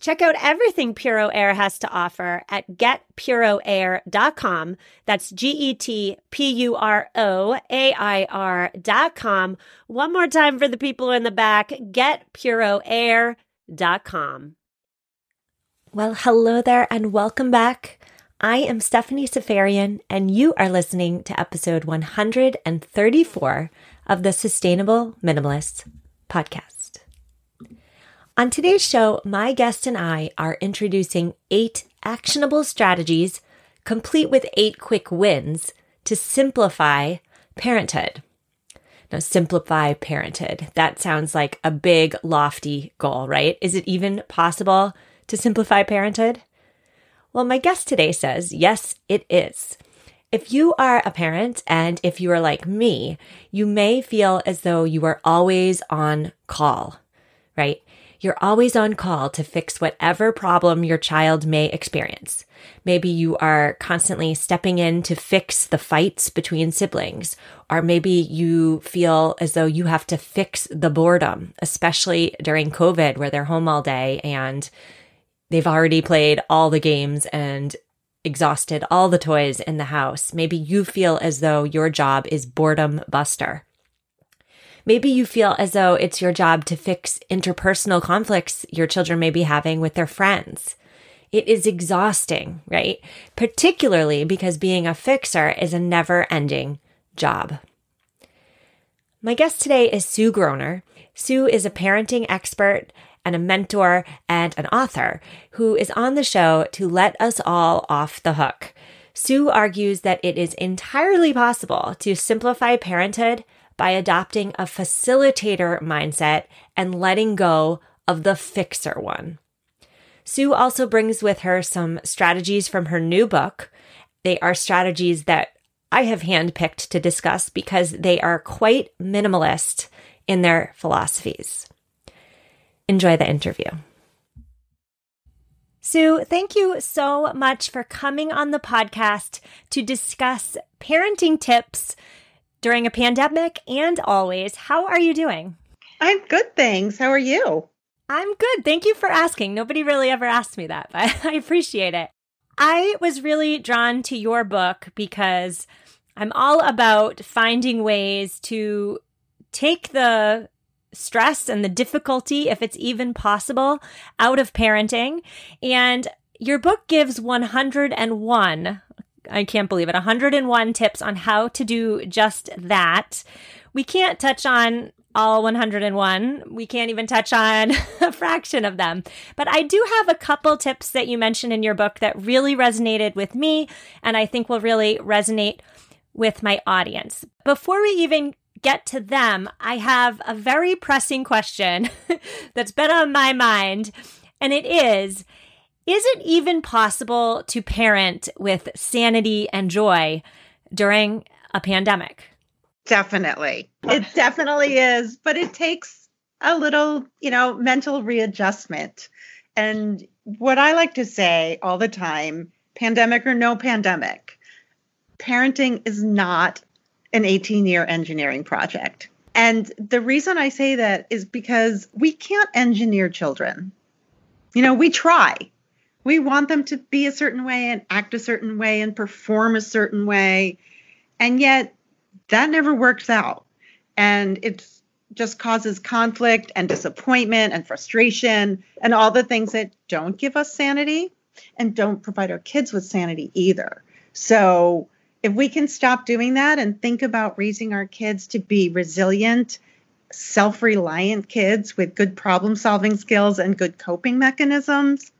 Check out everything Puro Air has to offer at getpuroair.com. That's G E T P U R O A I R.com. One more time for the people in the back getpuroair.com. Well, hello there and welcome back. I am Stephanie Seferian, and you are listening to episode 134 of the Sustainable Minimalists podcast. On today's show, my guest and I are introducing eight actionable strategies, complete with eight quick wins to simplify parenthood. Now, simplify parenthood. That sounds like a big, lofty goal, right? Is it even possible to simplify parenthood? Well, my guest today says, yes, it is. If you are a parent and if you are like me, you may feel as though you are always on call, right? You're always on call to fix whatever problem your child may experience. Maybe you are constantly stepping in to fix the fights between siblings, or maybe you feel as though you have to fix the boredom, especially during COVID where they're home all day and they've already played all the games and exhausted all the toys in the house. Maybe you feel as though your job is boredom buster. Maybe you feel as though it's your job to fix interpersonal conflicts your children may be having with their friends. It is exhausting, right? Particularly because being a fixer is a never ending job. My guest today is Sue Groner. Sue is a parenting expert and a mentor and an author who is on the show to let us all off the hook. Sue argues that it is entirely possible to simplify parenthood by adopting a facilitator mindset and letting go of the fixer one. Sue also brings with her some strategies from her new book. They are strategies that I have handpicked to discuss because they are quite minimalist in their philosophies. Enjoy the interview. Sue, thank you so much for coming on the podcast to discuss parenting tips during a pandemic and always. How are you doing? I'm good, thanks. How are you? I'm good. Thank you for asking. Nobody really ever asked me that, but I appreciate it. I was really drawn to your book because I'm all about finding ways to take the stress and the difficulty, if it's even possible, out of parenting. And your book gives 101 I can't believe it. 101 tips on how to do just that. We can't touch on all 101. We can't even touch on a fraction of them. But I do have a couple tips that you mentioned in your book that really resonated with me and I think will really resonate with my audience. Before we even get to them, I have a very pressing question that's been on my mind. And it is is it even possible to parent with sanity and joy during a pandemic? Definitely. It definitely is, but it takes a little, you know, mental readjustment. And what I like to say all the time pandemic or no pandemic, parenting is not an 18 year engineering project. And the reason I say that is because we can't engineer children. You know, we try, we want them to be a certain way and act a certain way and perform a certain way. And yet that never works out. And it just causes conflict and disappointment and frustration and all the things that don't give us sanity and don't provide our kids with sanity either. So if we can stop doing that and think about raising our kids to be resilient, self reliant kids with good problem solving skills and good coping mechanisms,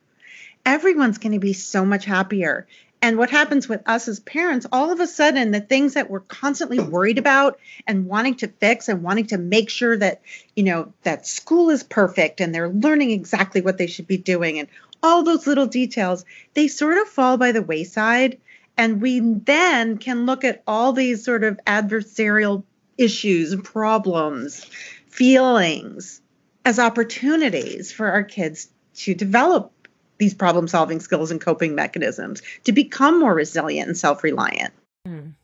everyone's going to be so much happier. And what happens with us as parents, all of a sudden, the things that we're constantly worried about and wanting to fix and wanting to make sure that, you know, that school is perfect and they're learning exactly what they should be doing and all those little details, they sort of fall by the wayside. And we then can look at all these sort of adversarial issues problems, feelings as opportunities for our kids to develop these problem solving skills and coping mechanisms to become more resilient and self reliant. Mm.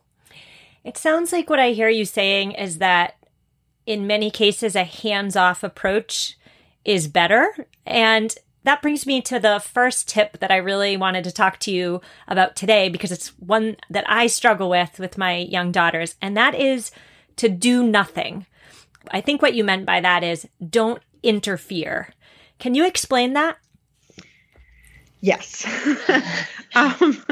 It sounds like what I hear you saying is that in many cases, a hands off approach is better. And that brings me to the first tip that I really wanted to talk to you about today because it's one that I struggle with with my young daughters, and that is to do nothing. I think what you meant by that is don't interfere. Can you explain that? Yes. um,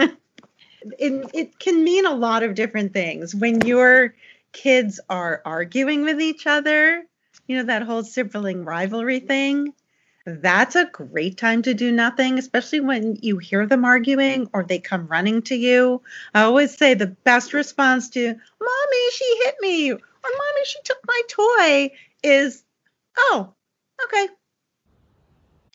it, it can mean a lot of different things. When your kids are arguing with each other, you know, that whole sibling rivalry thing, that's a great time to do nothing, especially when you hear them arguing or they come running to you. I always say the best response to, Mommy, she hit me, or Mommy, she took my toy, is, Oh, okay.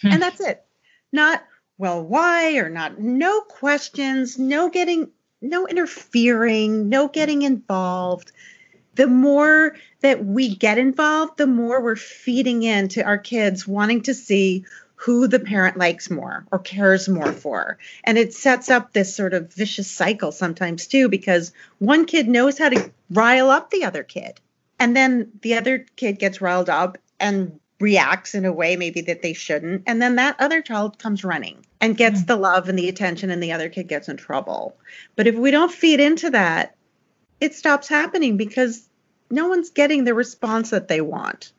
Hmm. And that's it. Not, well, why or not. No questions, no getting, no interfering, no getting involved. The more that we get involved, the more we're feeding into our kids wanting to see who the parent likes more or cares more for. And it sets up this sort of vicious cycle sometimes too, because one kid knows how to rile up the other kid. And then the other kid gets riled up and reacts in a way maybe that they shouldn't. And then that other child comes running and gets mm. the love and the attention, and the other kid gets in trouble. But if we don't feed into that, it stops happening because no one's getting the response that they want.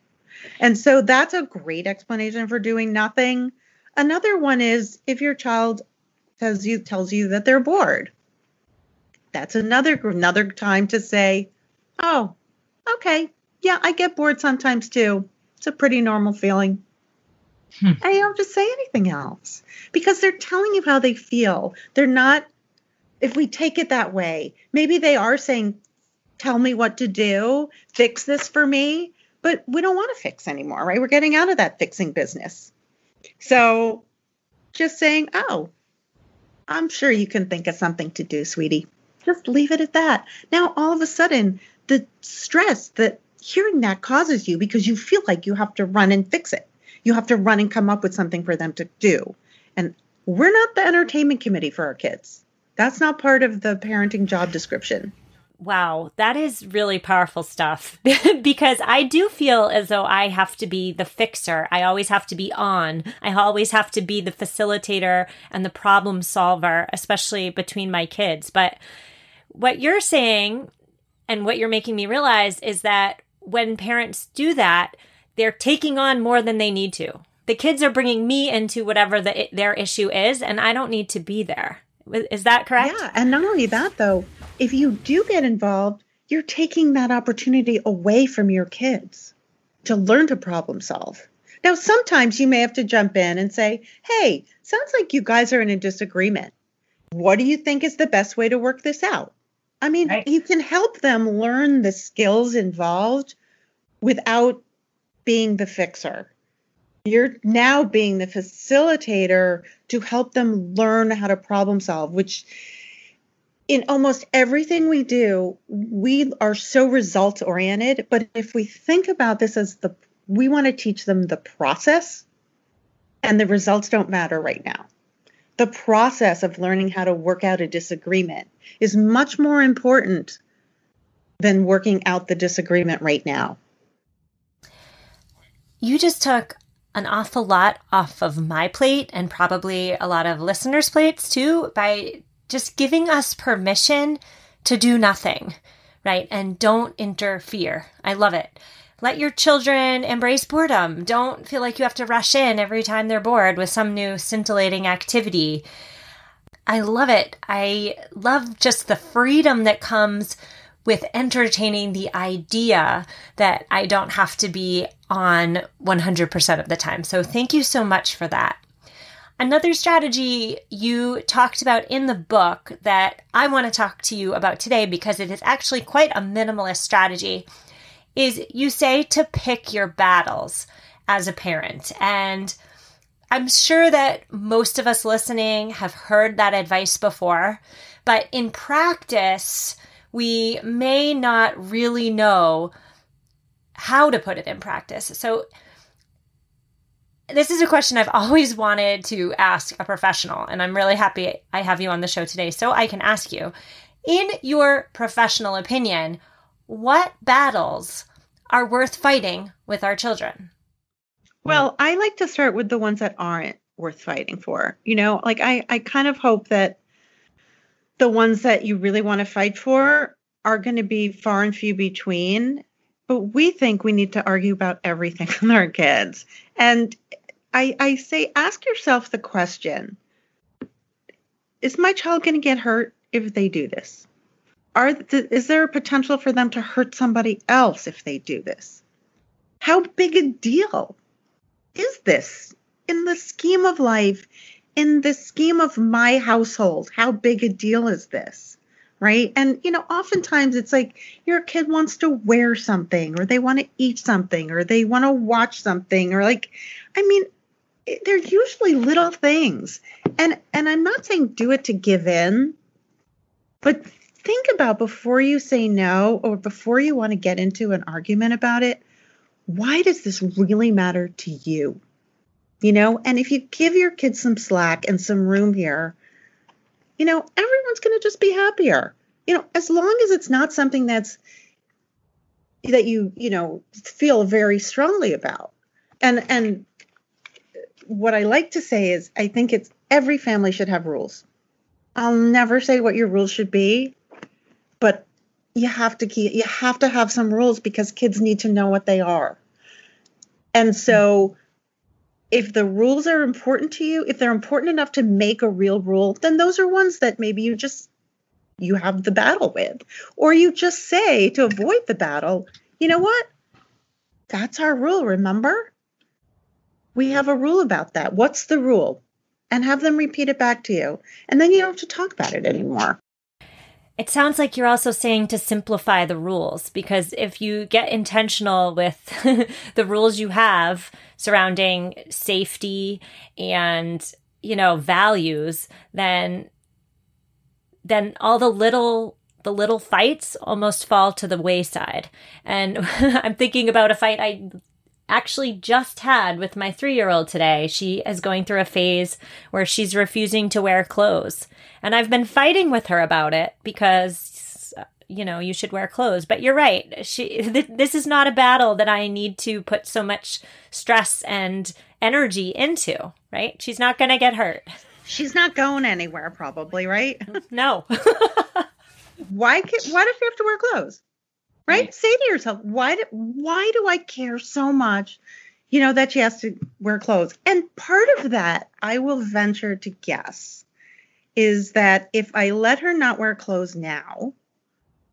And so that's a great explanation for doing nothing. Another one is if your child tells you tells you that they're bored. That's another another time to say, "Oh, okay. Yeah, I get bored sometimes too. It's a pretty normal feeling." Hmm. And you don't just say anything else because they're telling you how they feel. They're not if we take it that way, maybe they are saying, tell me what to do, fix this for me. But we don't want to fix anymore, right? We're getting out of that fixing business. So just saying, oh, I'm sure you can think of something to do, sweetie. Just leave it at that. Now, all of a sudden, the stress that hearing that causes you because you feel like you have to run and fix it. You have to run and come up with something for them to do. And we're not the entertainment committee for our kids. That's not part of the parenting job description. Wow, that is really powerful stuff because I do feel as though I have to be the fixer. I always have to be on. I always have to be the facilitator and the problem solver, especially between my kids. But what you're saying and what you're making me realize is that when parents do that, they're taking on more than they need to. The kids are bringing me into whatever the, their issue is, and I don't need to be there. Is that correct? Yeah. And not only that, though, if you do get involved, you're taking that opportunity away from your kids to learn to problem solve. Now, sometimes you may have to jump in and say, hey, sounds like you guys are in a disagreement. What do you think is the best way to work this out? I mean, right. you can help them learn the skills involved without being the fixer. You're now being the facilitator to help them learn how to problem solve, which in almost everything we do, we are so results oriented. But if we think about this as the, we want to teach them the process, and the results don't matter right now. The process of learning how to work out a disagreement is much more important than working out the disagreement right now. You just took an awful lot off of my plate and probably a lot of listeners' plates too by just giving us permission to do nothing, right? And don't interfere. I love it. Let your children embrace boredom. Don't feel like you have to rush in every time they're bored with some new scintillating activity. I love it. I love just the freedom that comes with entertaining the idea that I don't have to be on 100% of the time. So thank you so much for that. Another strategy you talked about in the book that I want to talk to you about today because it is actually quite a minimalist strategy is you say to pick your battles as a parent. And I'm sure that most of us listening have heard that advice before, but in practice, we may not really know how to put it in practice. So, this is a question I've always wanted to ask a professional, and I'm really happy I have you on the show today so I can ask you. In your professional opinion, what battles are worth fighting with our children? Well, I like to start with the ones that aren't worth fighting for. You know, like I, I kind of hope that the ones that you really want to fight for are going to be far and few between. But we think we need to argue about everything with our kids. And I, I say, ask yourself the question Is my child going to get hurt if they do this? Are th- is there a potential for them to hurt somebody else if they do this? How big a deal is this in the scheme of life, in the scheme of my household? How big a deal is this? Right. And, you know, oftentimes it's like your kid wants to wear something or they want to eat something or they want to watch something or like, I mean, they're usually little things. And, and I'm not saying do it to give in, but think about before you say no or before you want to get into an argument about it why does this really matter to you? You know, and if you give your kids some slack and some room here, you know, everyone's going to just be happier. You know, as long as it's not something that's that you, you know, feel very strongly about. And and what I like to say is I think it's every family should have rules. I'll never say what your rules should be, you have to keep you have to have some rules because kids need to know what they are. And so if the rules are important to you if they're important enough to make a real rule then those are ones that maybe you just you have the battle with. Or you just say to avoid the battle you know what? That's our rule remember? We have a rule about that. What's the rule? And have them repeat it back to you. And then you don't have to talk about it anymore it sounds like you're also saying to simplify the rules because if you get intentional with the rules you have surrounding safety and, you know, values, then then all the little the little fights almost fall to the wayside. And I'm thinking about a fight I actually just had with my three year old today. She is going through a phase where she's refusing to wear clothes. And I've been fighting with her about it because, you know, you should wear clothes. But you're right. She, th- this is not a battle that I need to put so much stress and energy into, right? She's not going to get hurt. She's not going anywhere, probably, right? No. why? Can, why does she have to wear clothes? Right? Say to yourself, why do, why do I care so much, you know, that she has to wear clothes? And part of that, I will venture to guess, is that if I let her not wear clothes now,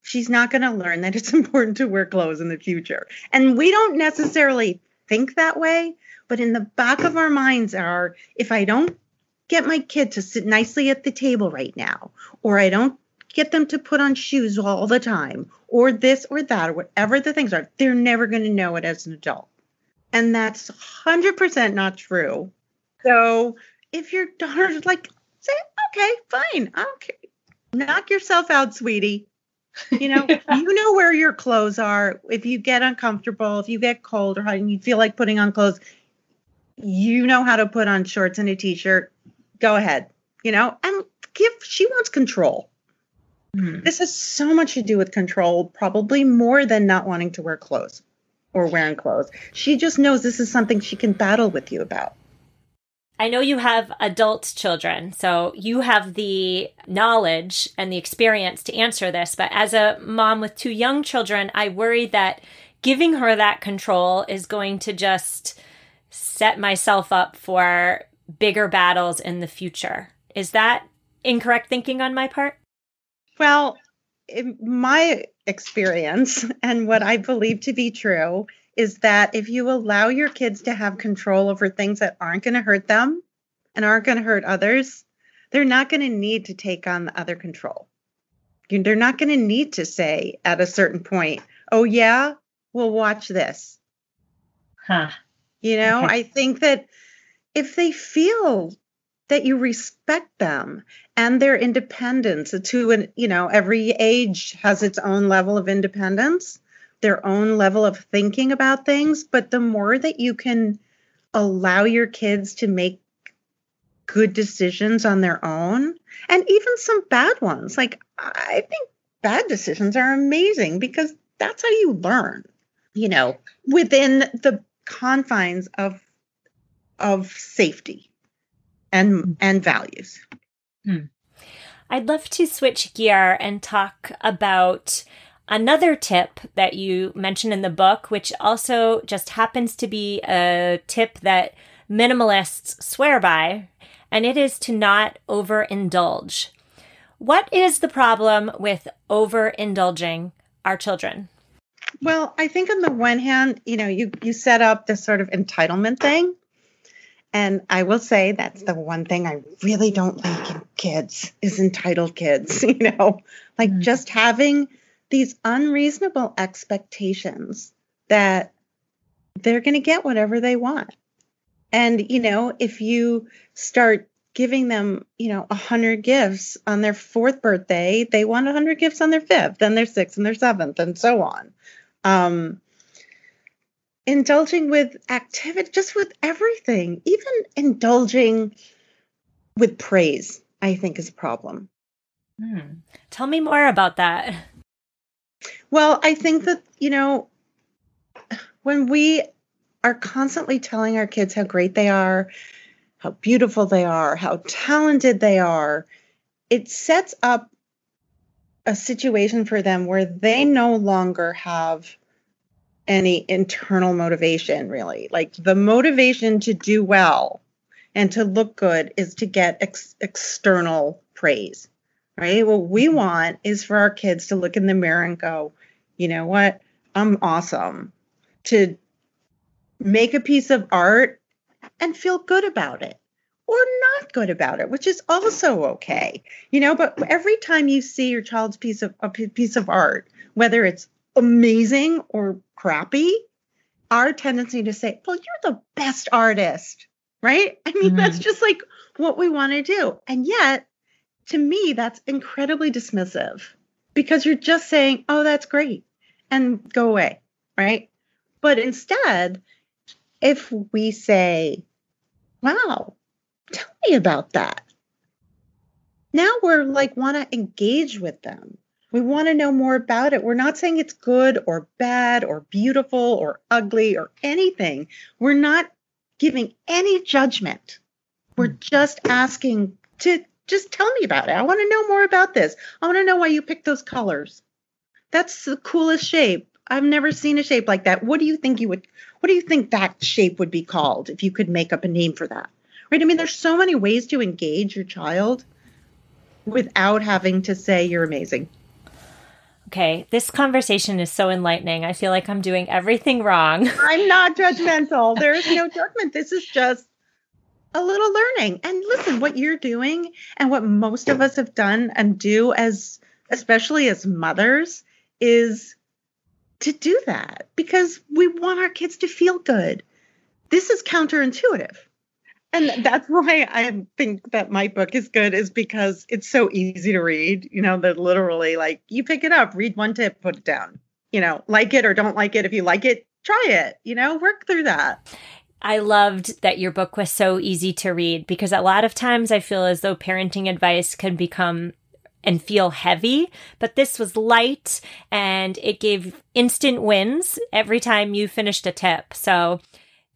she's not going to learn that it's important to wear clothes in the future. And we don't necessarily think that way, but in the back of our minds are if I don't get my kid to sit nicely at the table right now, or I don't get them to put on shoes all the time or this or that or whatever the things are, they're never going to know it as an adult. And that's 100% not true. So if your daughter's like, say, okay, fine, okay, knock yourself out, sweetie. You know, you know where your clothes are. If you get uncomfortable, if you get cold or hot and you feel like putting on clothes, you know how to put on shorts and a t-shirt. Go ahead, you know, and give. She wants control. Mm-hmm. This has so much to do with control, probably more than not wanting to wear clothes or wearing clothes. She just knows this is something she can battle with you about. I know you have adult children, so you have the knowledge and the experience to answer this. But as a mom with two young children, I worry that giving her that control is going to just set myself up for bigger battles in the future. Is that incorrect thinking on my part? Well, in my experience and what I believe to be true is that if you allow your kids to have control over things that aren't going to hurt them and aren't going to hurt others, they're not going to need to take on the other control. They're not going to need to say at a certain point, oh, yeah, well, watch this. Huh. You know, okay. I think that if they feel that you respect them and their independence. To an you know every age has its own level of independence their own level of thinking about things. But the more that you can allow your kids to make good decisions on their own and even some bad ones like i think bad decisions are amazing because that's how you learn you know within the confines of of safety and and values. Hmm. I'd love to switch gear and talk about another tip that you mentioned in the book, which also just happens to be a tip that minimalists swear by, and it is to not overindulge. What is the problem with overindulging our children? Well, I think on the one hand, you know, you you set up this sort of entitlement thing and I will say that's the one thing I really don't like in kids is entitled kids, you know, like mm-hmm. just having these unreasonable expectations that they're going to get whatever they want. And, you know, if you start giving them, you know, a hundred gifts on their fourth birthday, they want a hundred gifts on their fifth, then their sixth and their seventh, and so on. Um, indulging with activity, just with everything, even indulging with praise, I think is a problem. Hmm. Tell me more about that. Well, I think that, you know, when we are constantly telling our kids how great they are, how beautiful they are, how talented they are, it sets up a situation for them where they no longer have any internal motivation really. Like the motivation to do well and to look good is to get ex- external praise right? What we mm-hmm. want is for our kids to look in the mirror and go you know what? I'm awesome. To make a piece of art and feel good about it or not good about it which is also okay you know? But every time you see your child's piece of a piece of art whether it's amazing or crappy, our tendency to say, well, you're the best artist, right? I mean, mm-hmm. that's just like what we want to do. And yet, to me, that's incredibly dismissive because you're just saying, oh, that's great, and go away, right? But instead, if we say, wow, tell me about that. Now we're like, want to engage with them. We want to know more about it. We're not saying it's good or bad or beautiful or ugly or anything. We're not giving any judgment. We're hmm. just asking to just tell me about it. I want to know more about this. I want to know why you picked those colors. That's the coolest shape. I've never seen a shape like that. What do you think you would what do you think that shape would be called if you could make up a name for that? Right? I mean, there's so many ways to engage your child without having to say you're amazing. Okay, this conversation is so enlightening. I feel like I'm doing everything wrong. I'm not judgmental. There is no judgment. This is just a little learning. And listen, what you're doing and what most of us have done and do as especially as mothers is to do that because we want our kids to feel good. This is counterintuitive and that's why I think that my book is good is because it's so easy to read. You know, that literally like you pick it up, read one tip, put it down. You know, like it or don't like it. If you like it, try it. You know, work through that. I loved that your book was so easy to read because a lot of times I feel as though parenting advice can become and feel heavy, but this was light and it gave instant wins every time you finished a tip. So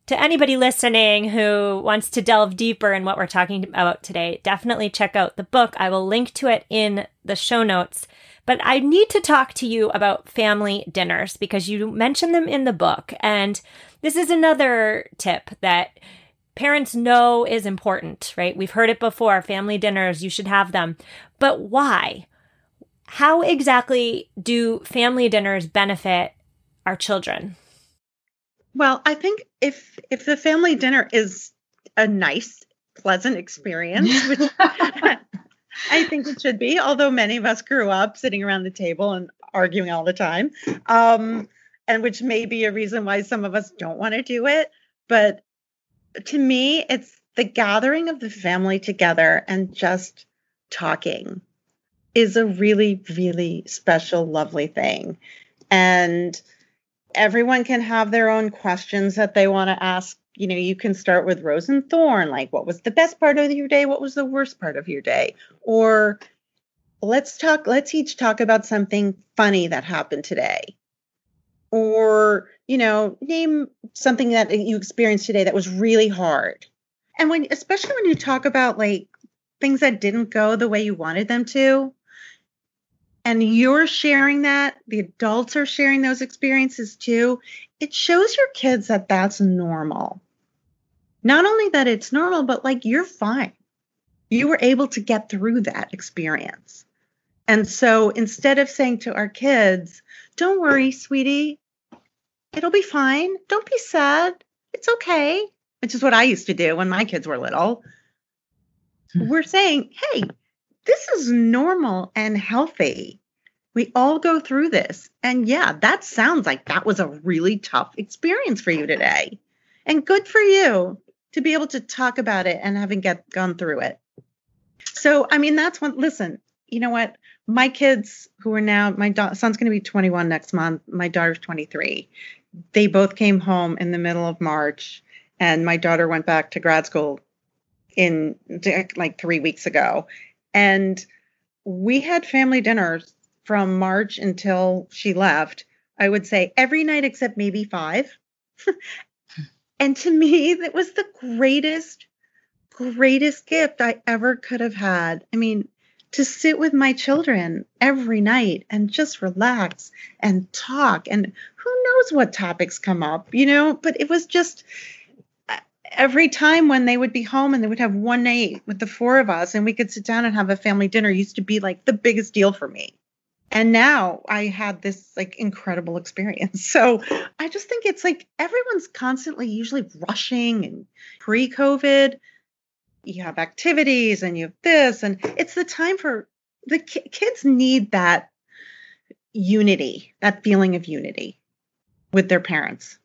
to anybody listening who wants to delve deeper in what we're talking about today, definitely check out the book. I will link to it in the show notes. But I need to talk to you about family dinners because you mentioned them in the book. And this is another tip that parents know is important, right? We've heard it before family dinners, you should have them. But why? how exactly do family dinners benefit our children? Well, I think if if the family dinner is a nice, pleasant experience, which I think it should be, although many of us grew up sitting around the table and arguing all the time, um, and which may be a reason why some of us don't want to do it. But to me, it's the gathering of the family together and just talking is a really, really special, lovely thing. And everyone can have their own questions that they want to ask. You know, you can start with Rose and Thorn, like what was the best part of your day? What was the worst part of your day? Or let's talk, let's each talk about something funny that happened today. Or, you know, name something that you experienced today that was really hard. And when, especially when you talk about like things that didn't go the way you wanted them to, and you're sharing that, the adults are sharing those experiences too, it shows your kids that that's normal. Not only that it's normal, but like you're fine. You were able to get through that experience. And so instead of saying to our kids, don't worry, sweetie, it'll be fine. Don't be sad. It's okay, which is what I used to do when my kids were little. Hmm. We're saying, hey, this is normal and healthy. We all go through this. And yeah, that sounds like that was a really tough experience for you today. And good for you to be able to talk about it and having get gone through it. So, I mean, that's one listen, you know what? My kids who are now my da- son's going to be 21 next month, my daughter's 23. They both came home in the middle of March and my daughter went back to grad school in like 3 weeks ago and we had family dinners from March until she left. I would say every night except maybe five. and to me, that was the greatest, greatest gift I ever could have had. I mean, to sit with my children every night and just relax and talk. And who knows what topics come up, you know? But it was just, every time when they would be home and they would have one night with the four of us and we could sit down and have a family dinner used to be like the biggest deal for me. And now I had this like incredible experience. So I just think it's like everyone's constantly usually rushing and pre COVID, you have activities and you have this, and it's the time for the ki- kids need that unity, that feeling of unity with their parents.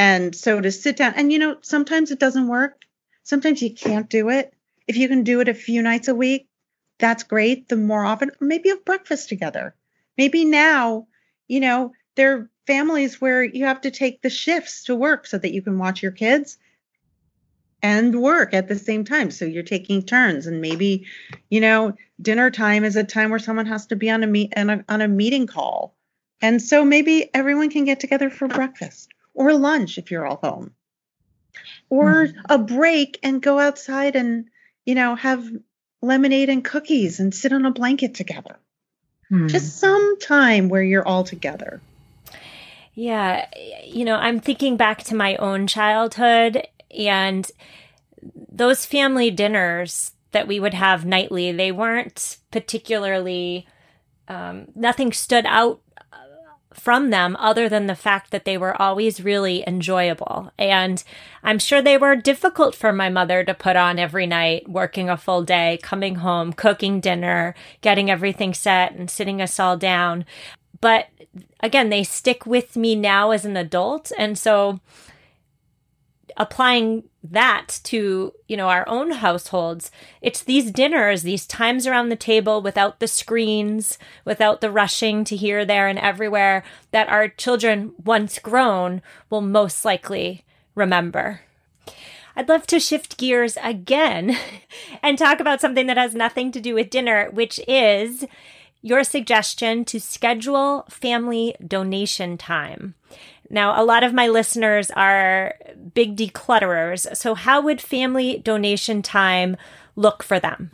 And so to sit down, and you know, sometimes it doesn't work. Sometimes you can't do it. If you can do it a few nights a week, that's great. The more often, maybe have breakfast together. Maybe now, you know, there are families where you have to take the shifts to work so that you can watch your kids and work at the same time. So you're taking turns, and maybe, you know, dinner time is a time where someone has to be on a meet on a, on a meeting call, and so maybe everyone can get together for breakfast or lunch if you're all home or mm-hmm. a break and go outside and you know have lemonade and cookies and sit on a blanket together mm. just some time where you're all together yeah you know i'm thinking back to my own childhood and those family dinners that we would have nightly they weren't particularly um, nothing stood out from them other than the fact that they were always really enjoyable. And I'm sure they were difficult for my mother to put on every night, working a full day, coming home, cooking dinner, getting everything set and sitting us all down. But again, they stick with me now as an adult. And so applying that to you know our own households it's these dinners these times around the table without the screens without the rushing to here there and everywhere that our children once grown will most likely remember I'd love to shift gears again and talk about something that has nothing to do with dinner, which is your suggestion to schedule family donation time. Now, a lot of my listeners are big declutterers. So, how would family donation time look for them?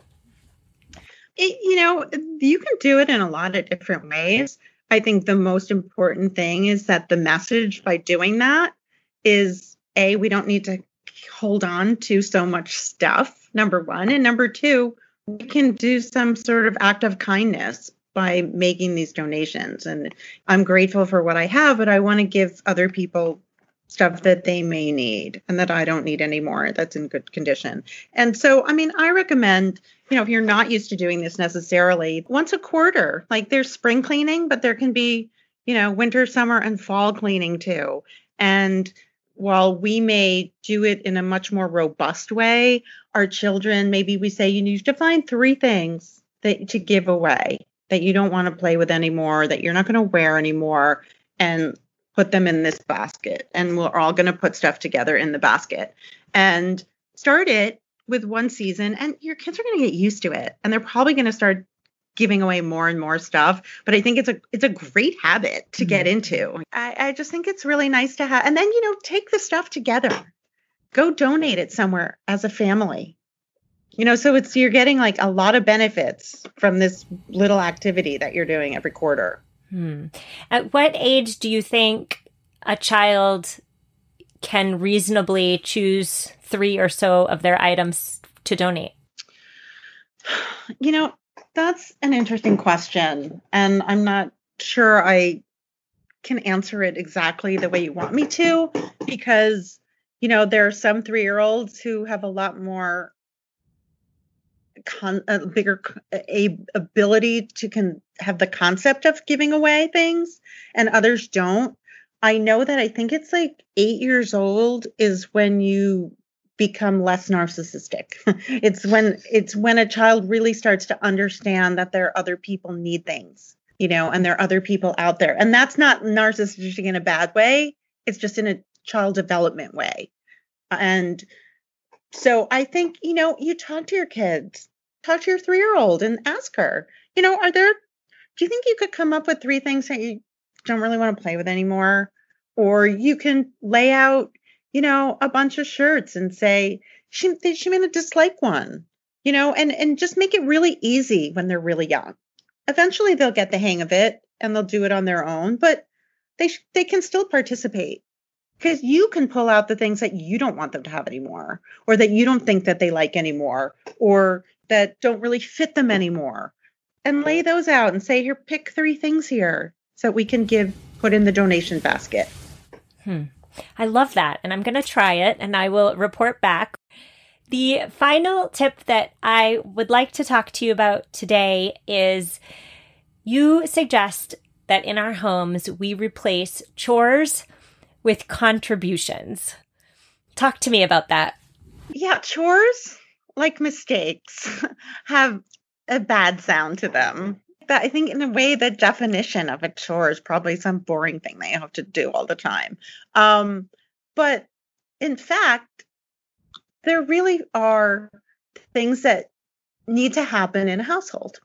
It, you know, you can do it in a lot of different ways. I think the most important thing is that the message by doing that is A, we don't need to hold on to so much stuff, number one. And number two, we can do some sort of act of kindness by making these donations. And I'm grateful for what I have, but I want to give other people stuff that they may need and that I don't need anymore that's in good condition. And so, I mean, I recommend, you know, if you're not used to doing this necessarily, once a quarter, like there's spring cleaning, but there can be, you know, winter, summer, and fall cleaning too. And while we may do it in a much more robust way, our children, maybe we say you need to find three things that to give away that you don't want to play with anymore, that you're not going to wear anymore, and put them in this basket. And we're all going to put stuff together in the basket and start it with one season. And your kids are going to get used to it. And they're probably going to start giving away more and more stuff but i think it's a it's a great habit to get mm-hmm. into I, I just think it's really nice to have and then you know take the stuff together go donate it somewhere as a family you know so it's you're getting like a lot of benefits from this little activity that you're doing every quarter hmm. at what age do you think a child can reasonably choose three or so of their items to donate you know that's an interesting question. And I'm not sure I can answer it exactly the way you want me to, because, you know, there are some three year olds who have a lot more. Con- a bigger a ability to can have the concept of giving away things and others don't i know that i think it's like eight years old is when you become less narcissistic. it's when it's when a child really starts to understand that there are other people need things, you know, and there are other people out there. And that's not narcissistic in a bad way. It's just in a child development way. And so I think, you know, you talk to your kids, talk to your 3-year-old and ask her, you know, are there do you think you could come up with three things that you don't really want to play with anymore? Or you can lay out you know, a bunch of shirts and say she she may not dislike one, you know, and and just make it really easy when they're really young. Eventually, they'll get the hang of it and they'll do it on their own, but they sh- they can still participate because you can pull out the things that you don't want them to have anymore, or that you don't think that they like anymore, or that don't really fit them anymore, and lay those out and say, here, pick three things here so we can give put in the donation basket. Hmm. I love that. And I'm going to try it and I will report back. The final tip that I would like to talk to you about today is you suggest that in our homes we replace chores with contributions. Talk to me about that. Yeah, chores, like mistakes, have a bad sound to them that I think in a way the definition of a chore is probably some boring thing you have to do all the time. Um, but in fact, there really are things that need to happen in a household.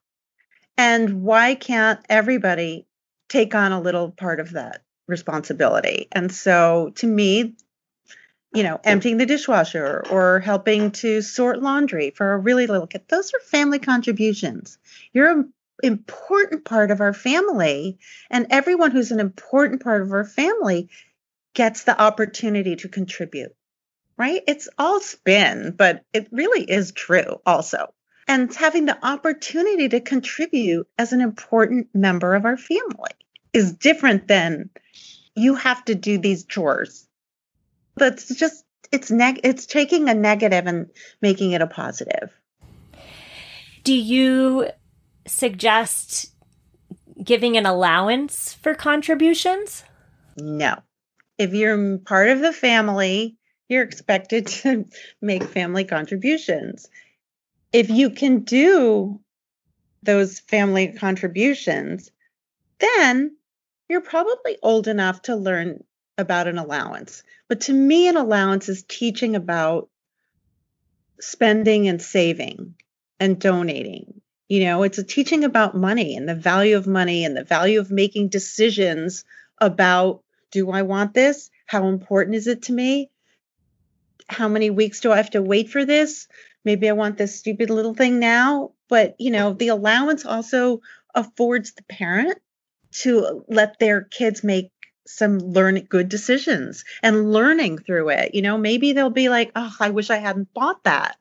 And why can't everybody take on a little part of that responsibility? And so to me, you know, emptying the dishwasher or helping to sort laundry for a really little kid, those are family contributions. You're an important part of our family. And everyone who's an important part of our family gets the opportunity to contribute, right? It's all spin, but it really is true also. And having the opportunity to contribute as an important member of our family is different than you have to do these chores. That's just it's neg it's taking a negative and making it a positive. Do you suggest giving an allowance for contributions? No. If you're part of the family, you're expected to make family contributions. If you can do those family contributions, then you're probably old enough to learn about an allowance. But to me, an allowance is teaching about spending and saving and donating you know, it's a teaching about money and the value of money and the value of making decisions about do I want this? How important is it to me? How many weeks do I have to wait for this? Maybe I want this stupid little thing now. But, you know, the allowance also affords the parent to let their kids make some learn good decisions and learning through it. You know, maybe they'll be like, oh, I wish I hadn't bought that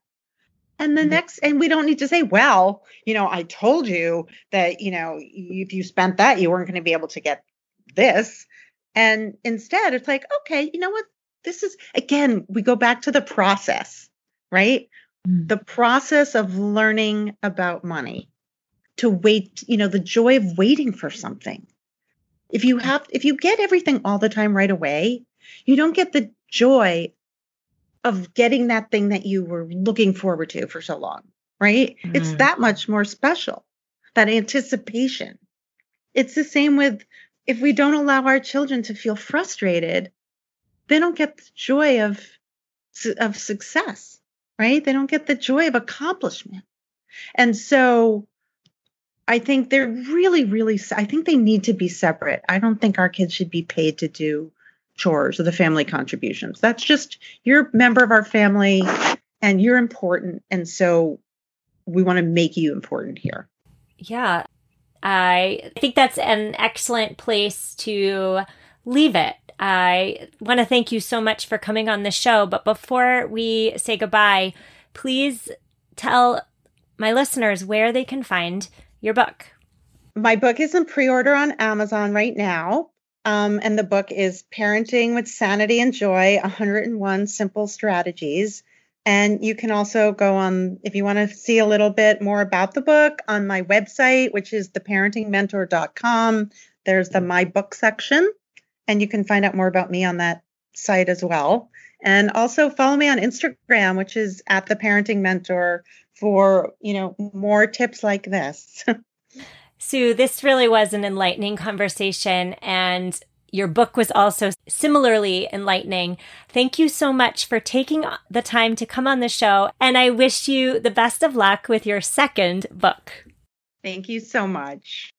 And the mm-hmm. next, and we don't need to say, well, you know, I told you that, you know, if you spent that, you weren't going to be able to get this. And instead, it's like, okay, you know what? This is, again, we go back to the process, right? Mm. The process of learning about money to wait, you know, the joy of waiting for something. If you have, if you get everything all the time right away, you don't get the joy of getting that thing that you were looking forward to for so long, right? Mm. It's that much more special, that anticipation. It's the same with if we don't allow our children to feel frustrated, they don't get the joy of, of success, right? They don't get the joy of accomplishment. And so I think they're really, really, I think they need to be separate. I don't think our kids should be paid to do chores or the family contributions. That's just you're a member of our family and you're important. And so we want to make you important here. Yeah. I think that's an excellent place to leave it. I want to thank you so much for coming on the show. But before we say goodbye, please tell my listeners where they can find your book. My book is in pre order on Amazon right now. Um, and the book is Parenting with Sanity and Joy 101 Simple Strategies. And you can also go on, if you want to see a little bit more about the book, on my website, which is theparentingmentor.com. There's the My Book section, and you can find out more about me on that site as well. And also follow me on Instagram, which is at the Parenting Mentor for, you know, more tips like this. Sue, this really was an enlightening conversation and your book was also similarly enlightening. Thank you so much for taking the time to come on the show. And I wish you the best of luck with your second book. Thank you so much.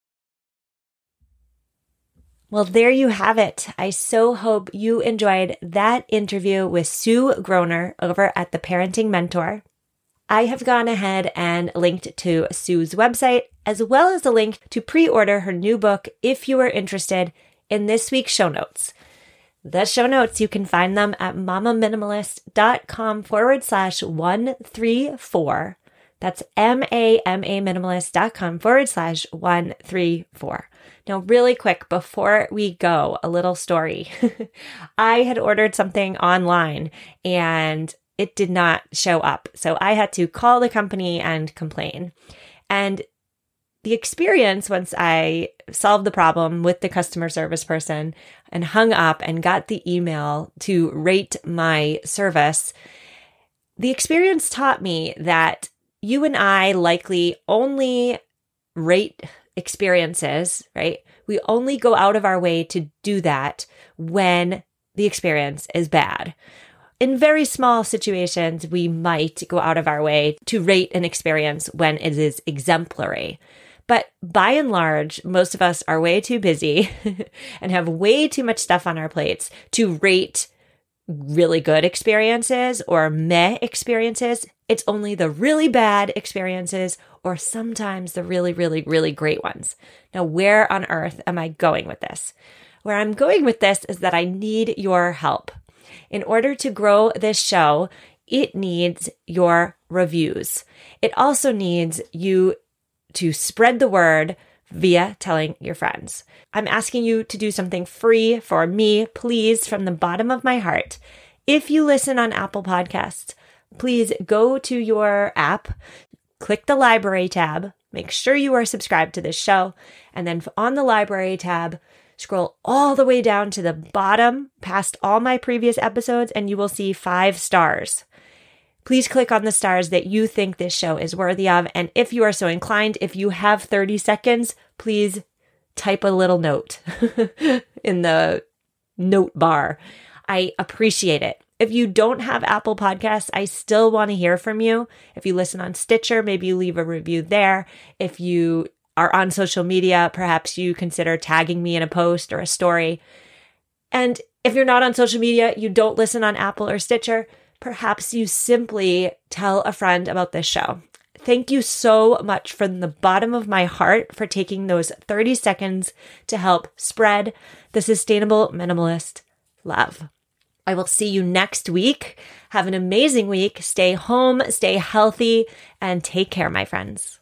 Well, there you have it. I so hope you enjoyed that interview with Sue Groner over at the Parenting Mentor. I have gone ahead and linked to Sue's website, as well as a link to pre order her new book if you are interested in this week's show notes. The show notes, you can find them at mamaminimalist.com forward slash 134. That's M A M A minimalist.com forward slash 134. Now, really quick, before we go, a little story. I had ordered something online and it did not show up. So I had to call the company and complain. And the experience once I solved the problem with the customer service person and hung up and got the email to rate my service, the experience taught me that you and I likely only rate experiences, right? We only go out of our way to do that when the experience is bad in very small situations, we might go out of our way to rate an experience when it is exemplary. But by and large, most of us are way too busy and have way too much stuff on our plates to rate really good experiences or meh experiences. It's only the really bad experiences or sometimes the really, really, really great ones. Now, where on earth am I going with this? Where I'm going with this is that I need your help in order to grow this show, it needs your reviews. It also needs you to spread the word via telling your friends. I'm asking you to do something free for me, please, from the bottom of my heart. If you listen on Apple Podcasts, please go to your app, click the library tab, make sure you are subscribed to this show, and then on the library tab, Scroll all the way down to the bottom past all my previous episodes, and you will see five stars. Please click on the stars that you think this show is worthy of. And if you are so inclined, if you have 30 seconds, please type a little note in the note bar. I appreciate it. If you don't have Apple Podcasts, I still want to hear from you. If you listen on Stitcher, maybe you leave a review there. If you are on social media, perhaps you consider tagging me in a post or a story. And if you're not on social media, you don't listen on Apple or Stitcher, perhaps you simply tell a friend about this show. Thank you so much from the bottom of my heart for taking those 30 seconds to help spread the sustainable minimalist love. I will see you next week. Have an amazing week. Stay home, stay healthy, and take care, my friends.